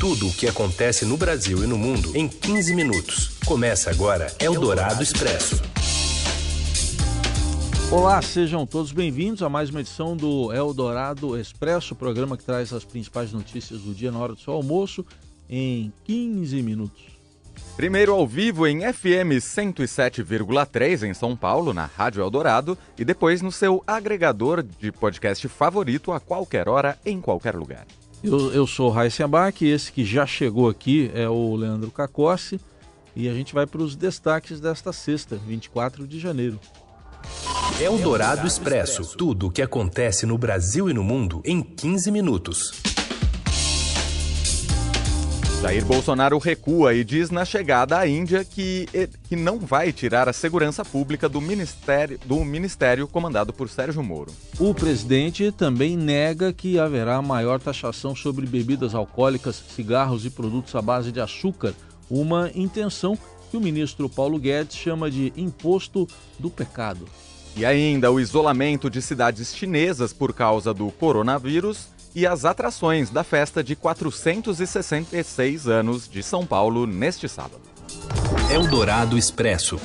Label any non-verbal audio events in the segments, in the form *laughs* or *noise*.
Tudo o que acontece no Brasil e no mundo em 15 minutos. Começa agora Eldorado Expresso. Olá, sejam todos bem-vindos a mais uma edição do Eldorado Expresso, programa que traz as principais notícias do dia na hora do seu almoço em 15 minutos. Primeiro ao vivo em FM 107,3 em São Paulo, na Rádio Eldorado, e depois no seu agregador de podcast favorito a qualquer hora, em qualquer lugar. Eu, eu sou o Abac, esse que já chegou aqui é o Leandro Cacossi, e a gente vai para os destaques desta sexta, 24 de janeiro. Eldorado Expresso, tudo o que acontece no Brasil e no mundo em 15 minutos. Jair Bolsonaro recua e diz na chegada à Índia que, que não vai tirar a segurança pública do ministério, do ministério comandado por Sérgio Moro. O presidente também nega que haverá maior taxação sobre bebidas alcoólicas, cigarros e produtos à base de açúcar, uma intenção que o ministro Paulo Guedes chama de imposto do pecado. E ainda o isolamento de cidades chinesas por causa do coronavírus e as atrações da festa de 466 anos de São Paulo neste sábado. Eldorado Expresso.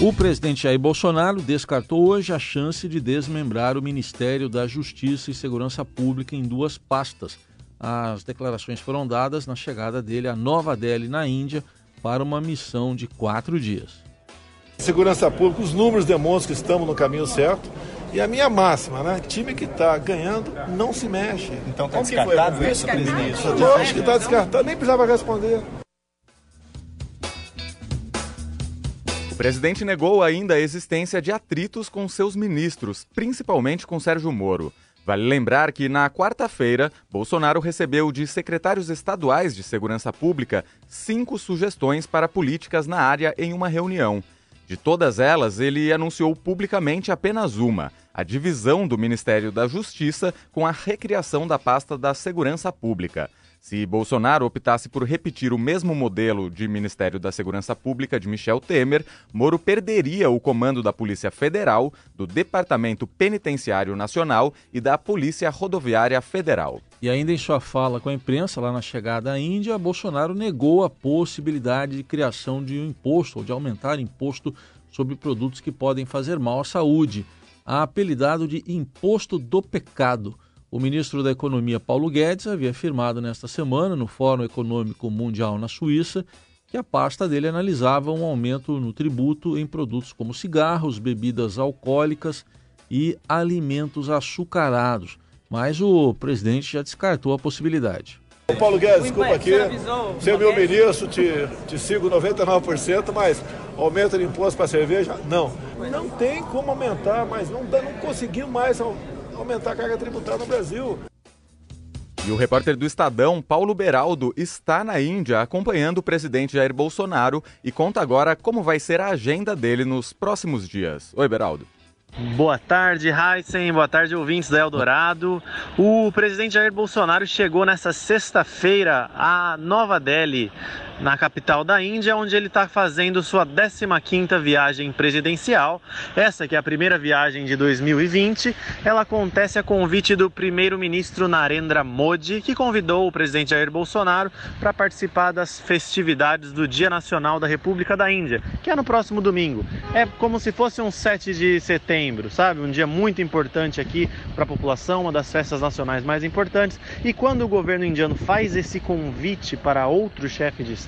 O presidente Jair Bolsonaro descartou hoje a chance de desmembrar o Ministério da Justiça e Segurança Pública em duas pastas. As declarações foram dadas na chegada dele a Nova Delhi, na Índia, para uma missão de quatro dias. Segurança Pública, os números demonstram que estamos no caminho certo. E a minha máxima, né? Time que está ganhando não se mexe. Então está descartado foi, isso, presidente? Eu acho que está descartado, nem precisava responder. O presidente negou ainda a existência de atritos com seus ministros, principalmente com Sérgio Moro. Vale lembrar que na quarta-feira, Bolsonaro recebeu de secretários estaduais de segurança pública cinco sugestões para políticas na área em uma reunião. De todas elas, ele anunciou publicamente apenas uma: a divisão do Ministério da Justiça com a recriação da pasta da Segurança Pública. Se Bolsonaro optasse por repetir o mesmo modelo de Ministério da Segurança Pública de Michel Temer, Moro perderia o comando da Polícia Federal, do Departamento Penitenciário Nacional e da Polícia Rodoviária Federal. E ainda em sua fala com a imprensa, lá na chegada à Índia, Bolsonaro negou a possibilidade de criação de um imposto ou de aumentar imposto sobre produtos que podem fazer mal à saúde, apelidado de imposto do pecado. O ministro da Economia, Paulo Guedes, havia afirmado nesta semana, no Fórum Econômico Mundial na Suíça, que a pasta dele analisava um aumento no tributo em produtos como cigarros, bebidas alcoólicas e alimentos açucarados. Mas o presidente já descartou a possibilidade. Paulo Guedes, desculpa aqui, ser meu ministro, te, te sigo 99%, mas aumenta de imposto para cerveja? Não. Não tem como aumentar, mas não, não conseguimos mais aumentar a carga tributária no Brasil. E o repórter do Estadão, Paulo Beraldo, está na Índia acompanhando o presidente Jair Bolsonaro e conta agora como vai ser a agenda dele nos próximos dias. Oi, Beraldo. Boa tarde, Heisen. Boa tarde, ouvintes da Eldorado. O presidente Jair Bolsonaro chegou nessa sexta-feira a Nova Delhi, na capital da Índia, onde ele está fazendo sua 15ª viagem presidencial. Essa que é a primeira viagem de 2020. Ela acontece a convite do primeiro-ministro Narendra Modi, que convidou o presidente Jair Bolsonaro para participar das festividades do Dia Nacional da República da Índia, que é no próximo domingo. É como se fosse um 7 de setembro, sabe? Um dia muito importante aqui para a população, uma das festas nacionais mais importantes. E quando o governo indiano faz esse convite para outro chefe de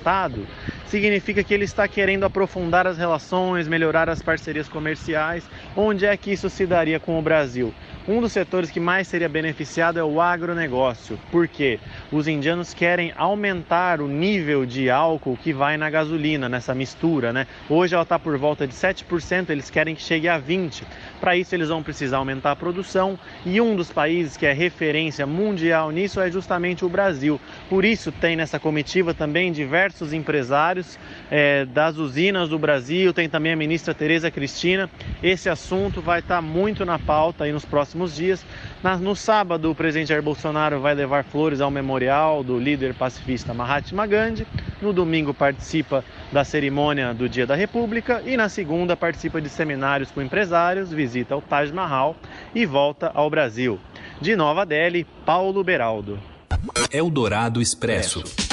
Significa que ele está querendo aprofundar as relações, melhorar as parcerias comerciais. Onde é que isso se daria com o Brasil? Um dos setores que mais seria beneficiado é o agronegócio, porque os indianos querem aumentar o nível de álcool que vai na gasolina, nessa mistura. Né? Hoje ela está por volta de 7%, eles querem que chegue a 20%. Para isso, eles vão precisar aumentar a produção e um dos países que é referência mundial nisso é justamente o Brasil. Por isso, tem nessa comitiva também diversos empresários é, das usinas do Brasil, tem também a ministra Tereza Cristina. Esse assunto vai estar muito na pauta aí nos próximos dias. no sábado, o presidente Jair Bolsonaro vai levar flores ao memorial do líder pacifista Mahatma Gandhi. No domingo, participa da cerimônia do Dia da República e na segunda, participa de seminários com empresários visita o Taj Mahal e volta ao Brasil. De Nova Delhi, Paulo Beraldo. Eldorado Expresso.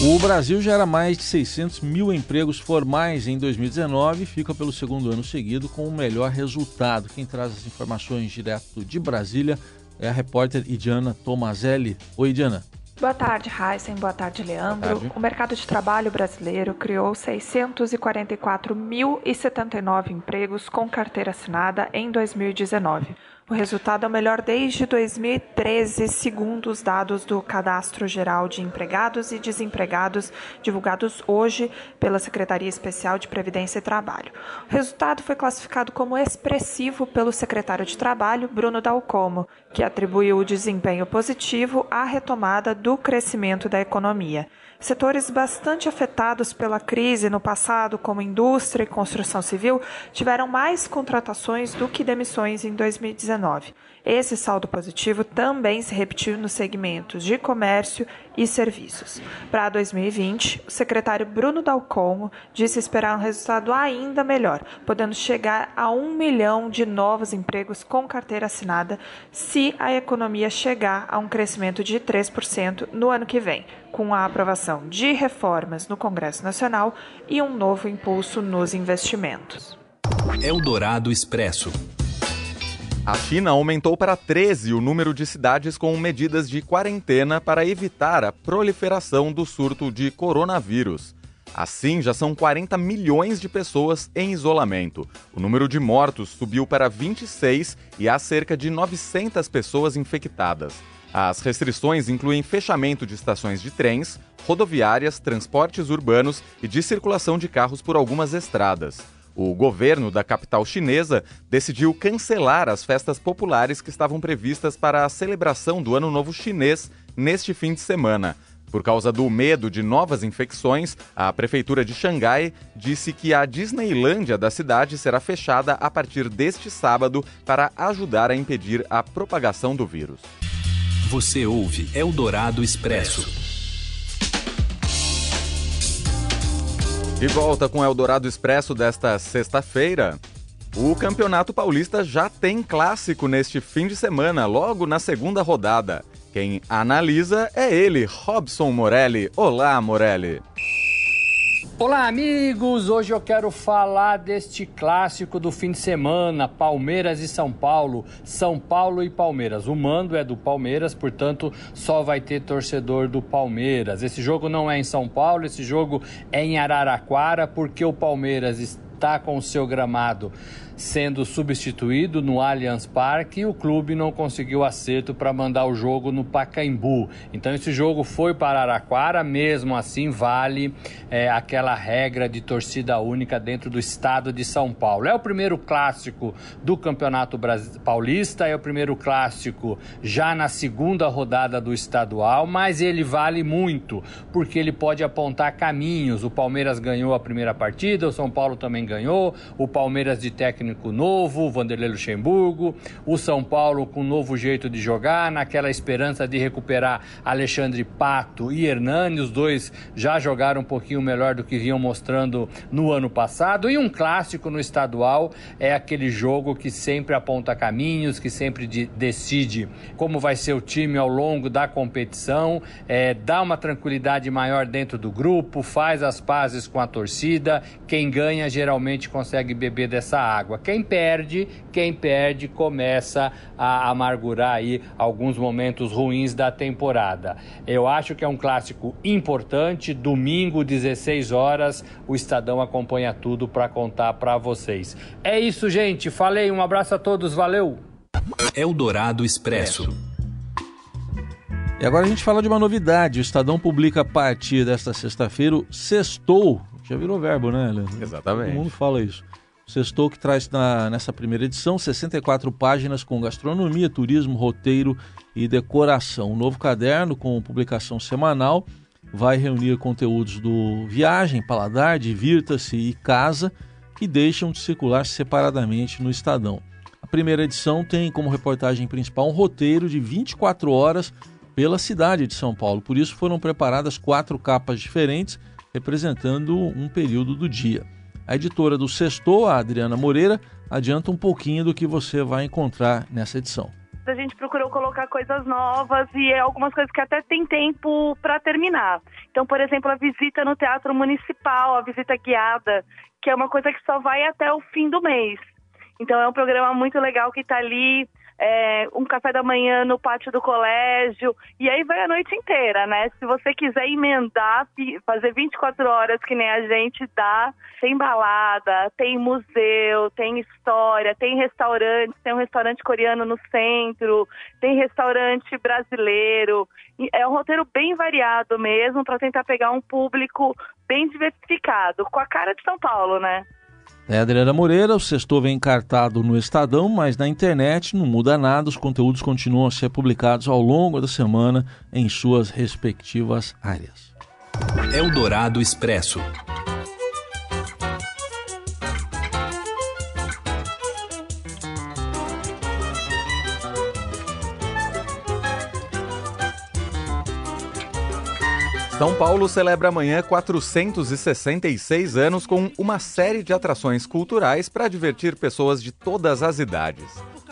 O Brasil gera mais de 600 mil empregos formais em 2019 e fica pelo segundo ano seguido com o melhor resultado. Quem traz as informações direto de Brasília é a repórter Idiana Tomazelli. Oi, Idiana. Boa tarde, Heisen. Boa tarde, Leandro. Boa tarde. O mercado de trabalho brasileiro criou 644.079 empregos com carteira assinada em 2019. O resultado é o melhor desde 2013, segundo os dados do Cadastro Geral de Empregados e Desempregados, divulgados hoje pela Secretaria Especial de Previdência e Trabalho. O resultado foi classificado como expressivo pelo secretário de Trabalho, Bruno Dalcomo, que atribuiu o desempenho positivo à retomada do crescimento da economia. Setores bastante afetados pela crise no passado, como indústria e construção civil, tiveram mais contratações do que demissões em 2019. Esse saldo positivo também se repetiu nos segmentos de comércio e serviços. Para 2020, o secretário Bruno Dalcomo disse esperar um resultado ainda melhor, podendo chegar a um milhão de novos empregos com carteira assinada se a economia chegar a um crescimento de 3% no ano que vem, com a aprovação de reformas no Congresso Nacional e um novo impulso nos investimentos. Eldorado Expresso. A China aumentou para 13 o número de cidades com medidas de quarentena para evitar a proliferação do surto de coronavírus. Assim, já são 40 milhões de pessoas em isolamento. O número de mortos subiu para 26 e há cerca de 900 pessoas infectadas. As restrições incluem fechamento de estações de trens, rodoviárias, transportes urbanos e de circulação de carros por algumas estradas. O governo da capital chinesa decidiu cancelar as festas populares que estavam previstas para a celebração do Ano Novo Chinês neste fim de semana. Por causa do medo de novas infecções, a prefeitura de Xangai disse que a Disneylândia da cidade será fechada a partir deste sábado para ajudar a impedir a propagação do vírus. Você ouve Eldorado Expresso. De volta com Eldorado Expresso desta sexta-feira. O Campeonato Paulista já tem clássico neste fim de semana, logo na segunda rodada. Quem analisa é ele, Robson Morelli. Olá, Morelli. Olá, amigos! Hoje eu quero falar deste clássico do fim de semana: Palmeiras e São Paulo. São Paulo e Palmeiras. O mando é do Palmeiras, portanto, só vai ter torcedor do Palmeiras. Esse jogo não é em São Paulo, esse jogo é em Araraquara, porque o Palmeiras está com o seu gramado sendo substituído no Allianz Parque e o clube não conseguiu acerto para mandar o jogo no Pacaembu. Então esse jogo foi para Araraquara, mesmo assim vale é, aquela regra de torcida única dentro do estado de São Paulo. É o primeiro clássico do Campeonato Paulista, é o primeiro clássico já na segunda rodada do estadual, mas ele vale muito porque ele pode apontar caminhos. O Palmeiras ganhou a primeira partida, o São Paulo também ganhou, o Palmeiras de técnico novo, Vanderlei Luxemburgo, o São Paulo com um novo jeito de jogar, naquela esperança de recuperar Alexandre Pato e Hernani, os dois já jogaram um pouquinho melhor do que vinham mostrando no ano passado, e um clássico no estadual é aquele jogo que sempre aponta caminhos, que sempre de, decide como vai ser o time ao longo da competição, é, dá uma tranquilidade maior dentro do grupo, faz as pazes com a torcida, quem ganha geralmente consegue beber dessa água. Quem perde, quem perde começa a amargurar aí alguns momentos ruins da temporada. Eu acho que é um clássico importante. Domingo, 16 horas, o Estadão acompanha tudo para contar para vocês. É isso, gente. Falei, um abraço a todos, valeu. Eldorado Expresso. E agora a gente fala de uma novidade. O Estadão publica a partir desta sexta-feira o Sextou. Já virou verbo, né, Leandro? Exatamente. Todo mundo fala isso. Sextou que traz na, nessa primeira edição 64 páginas com gastronomia, turismo, roteiro e decoração. Um novo caderno com publicação semanal vai reunir conteúdos do Viagem, Paladar, Divirta-se e Casa que deixam de circular separadamente no Estadão. A primeira edição tem como reportagem principal um roteiro de 24 horas pela cidade de São Paulo. Por isso foram preparadas quatro capas diferentes representando um período do dia. A editora do Sextou, a Adriana Moreira, adianta um pouquinho do que você vai encontrar nessa edição. a gente procurou colocar coisas novas e algumas coisas que até tem tempo para terminar. Então, por exemplo, a visita no Teatro Municipal, a visita guiada, que é uma coisa que só vai até o fim do mês. Então, é um programa muito legal que está ali é, um café da manhã no pátio do colégio, e aí vai a noite inteira, né? Se você quiser emendar, fazer 24 horas que nem a gente dá, tem balada, tem museu, tem história, tem restaurante, tem um restaurante coreano no centro, tem restaurante brasileiro. É um roteiro bem variado mesmo, para tentar pegar um público bem diversificado, com a cara de São Paulo, né? É, Adriana Moreira, o sextor vem encartado no Estadão, mas na internet não muda nada, os conteúdos continuam a ser publicados ao longo da semana em suas respectivas áreas. Eldorado Expresso. São Paulo celebra amanhã 466 anos com uma série de atrações culturais para divertir pessoas de todas as idades.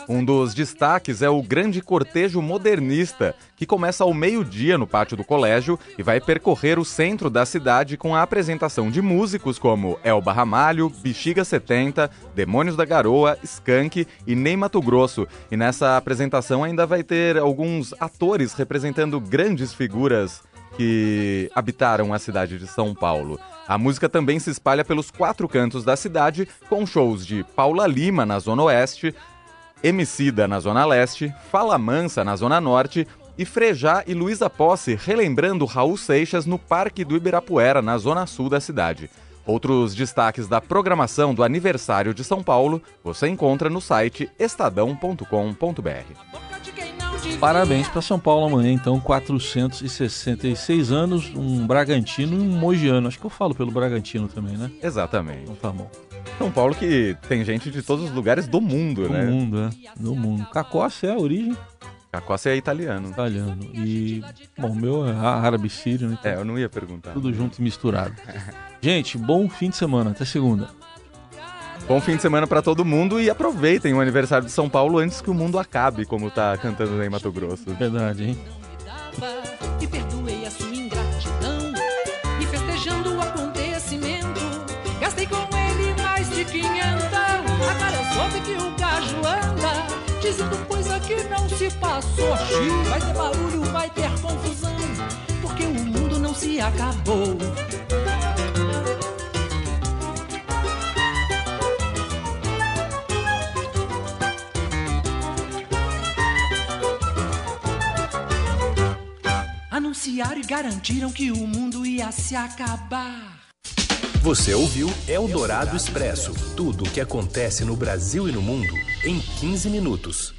Um dos destaques é o grande cortejo modernista, que começa ao meio-dia no pátio do colégio e vai percorrer o centro da cidade com a apresentação de músicos como Elba Ramalho, Bexiga 70, Demônios da Garoa, Skank e Ney Mato Grosso. E nessa apresentação ainda vai ter alguns atores representando grandes figuras que habitaram a cidade de São Paulo. A música também se espalha pelos quatro cantos da cidade, com shows de Paula Lima na Zona Oeste, Emicida na Zona Leste, Fala Mansa na Zona Norte e Frejá e Luísa Posse relembrando Raul Seixas no Parque do Ibirapuera, na Zona Sul da cidade. Outros destaques da programação do aniversário de São Paulo você encontra no site estadão.com.br. Parabéns para São Paulo amanhã, então, 466 anos, um Bragantino e um Mogiano. Acho que eu falo pelo Bragantino também, né? Exatamente. Então tá bom. São Paulo que tem gente de todos os lugares do mundo, do né? Do mundo, é. Do mundo. Cacossi é a origem. Cacossi é italiano. Italiano. E, bom, o meu é árabe sírio, né? Então, é, eu não ia perguntar. Tudo junto e misturado. *laughs* gente, bom fim de semana. Até segunda. Bom fim de semana para todo mundo e aproveitem o aniversário de São Paulo antes que o mundo acabe, como tá cantando em Mato Grosso. Verdade, hein? E perdoei a sua ingratidão e festejando o acontecimento, gastei com ele mais de quinhentão. Agora soube que o gajo anda dizendo coisa que não se passou. Vai ter barulho, vai ter confusão, porque o mundo não se acabou. E garantiram que o mundo ia se acabar. Você ouviu Eldorado Expresso tudo o que acontece no Brasil e no mundo em 15 minutos.